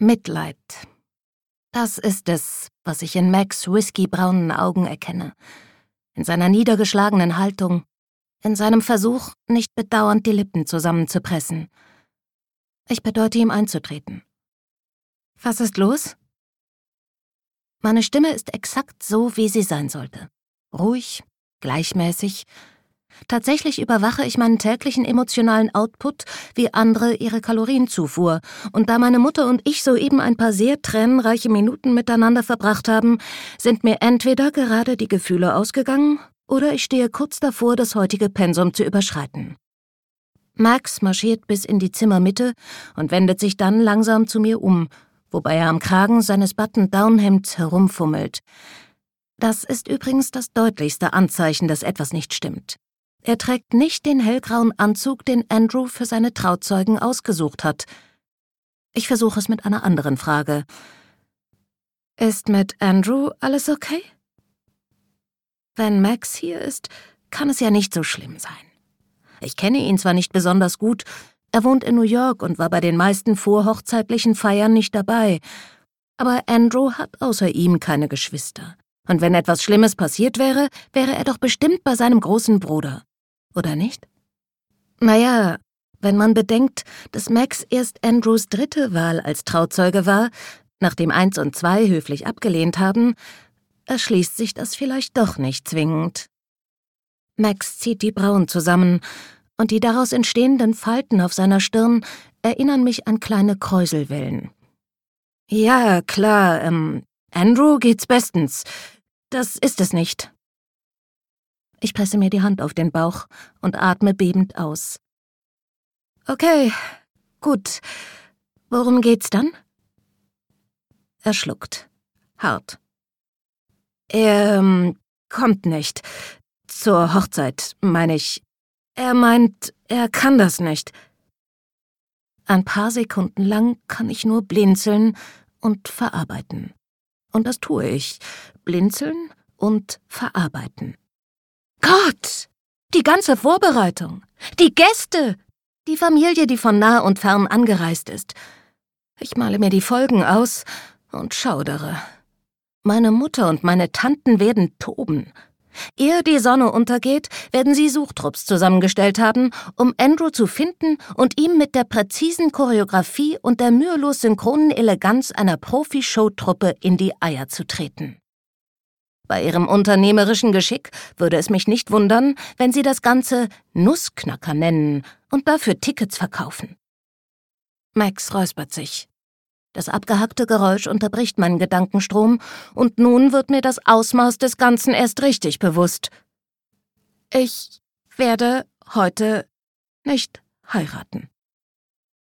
Mitleid. Das ist es, was ich in Max whiskybraunen Augen erkenne. In seiner niedergeschlagenen Haltung, in seinem Versuch, nicht bedauernd die Lippen zusammenzupressen. Ich bedeute ihm einzutreten. Was ist los? Meine Stimme ist exakt so, wie sie sein sollte. Ruhig, gleichmäßig, Tatsächlich überwache ich meinen täglichen emotionalen Output wie andere ihre Kalorienzufuhr. Und da meine Mutter und ich soeben ein paar sehr tränenreiche Minuten miteinander verbracht haben, sind mir entweder gerade die Gefühle ausgegangen oder ich stehe kurz davor, das heutige Pensum zu überschreiten. Max marschiert bis in die Zimmermitte und wendet sich dann langsam zu mir um, wobei er am Kragen seines Button-Down-Hemds herumfummelt. Das ist übrigens das deutlichste Anzeichen, dass etwas nicht stimmt. Er trägt nicht den hellgrauen Anzug, den Andrew für seine Trauzeugen ausgesucht hat. Ich versuche es mit einer anderen Frage. Ist mit Andrew alles okay? Wenn Max hier ist, kann es ja nicht so schlimm sein. Ich kenne ihn zwar nicht besonders gut, er wohnt in New York und war bei den meisten vorhochzeitlichen Feiern nicht dabei, aber Andrew hat außer ihm keine Geschwister. Und wenn etwas Schlimmes passiert wäre, wäre er doch bestimmt bei seinem großen Bruder oder nicht? Naja, wenn man bedenkt, dass Max erst Andrews dritte Wahl als Trauzeuge war, nachdem eins und zwei höflich abgelehnt haben, erschließt sich das vielleicht doch nicht zwingend. Max zieht die Brauen zusammen, und die daraus entstehenden Falten auf seiner Stirn erinnern mich an kleine Kräuselwellen. Ja, klar, ähm, Andrew geht's bestens. Das ist es nicht. Ich presse mir die Hand auf den Bauch und atme bebend aus. Okay, gut. Worum geht's dann? Er schluckt. Hart. Er ähm, kommt nicht. Zur Hochzeit, meine ich. Er meint, er kann das nicht. Ein paar Sekunden lang kann ich nur blinzeln und verarbeiten. Und das tue ich. Blinzeln und verarbeiten. Gott! Die ganze Vorbereitung. Die Gäste. Die Familie, die von nah und fern angereist ist. Ich male mir die Folgen aus und schaudere. Meine Mutter und meine Tanten werden toben. Ehe die Sonne untergeht, werden sie Suchtrupps zusammengestellt haben, um Andrew zu finden und ihm mit der präzisen Choreografie und der mühelos synchronen Eleganz einer Profi-Showtruppe in die Eier zu treten. Bei ihrem unternehmerischen Geschick würde es mich nicht wundern, wenn sie das Ganze Nussknacker nennen und dafür Tickets verkaufen. Max räuspert sich. Das abgehackte Geräusch unterbricht meinen Gedankenstrom, und nun wird mir das Ausmaß des Ganzen erst richtig bewusst. Ich werde heute nicht heiraten.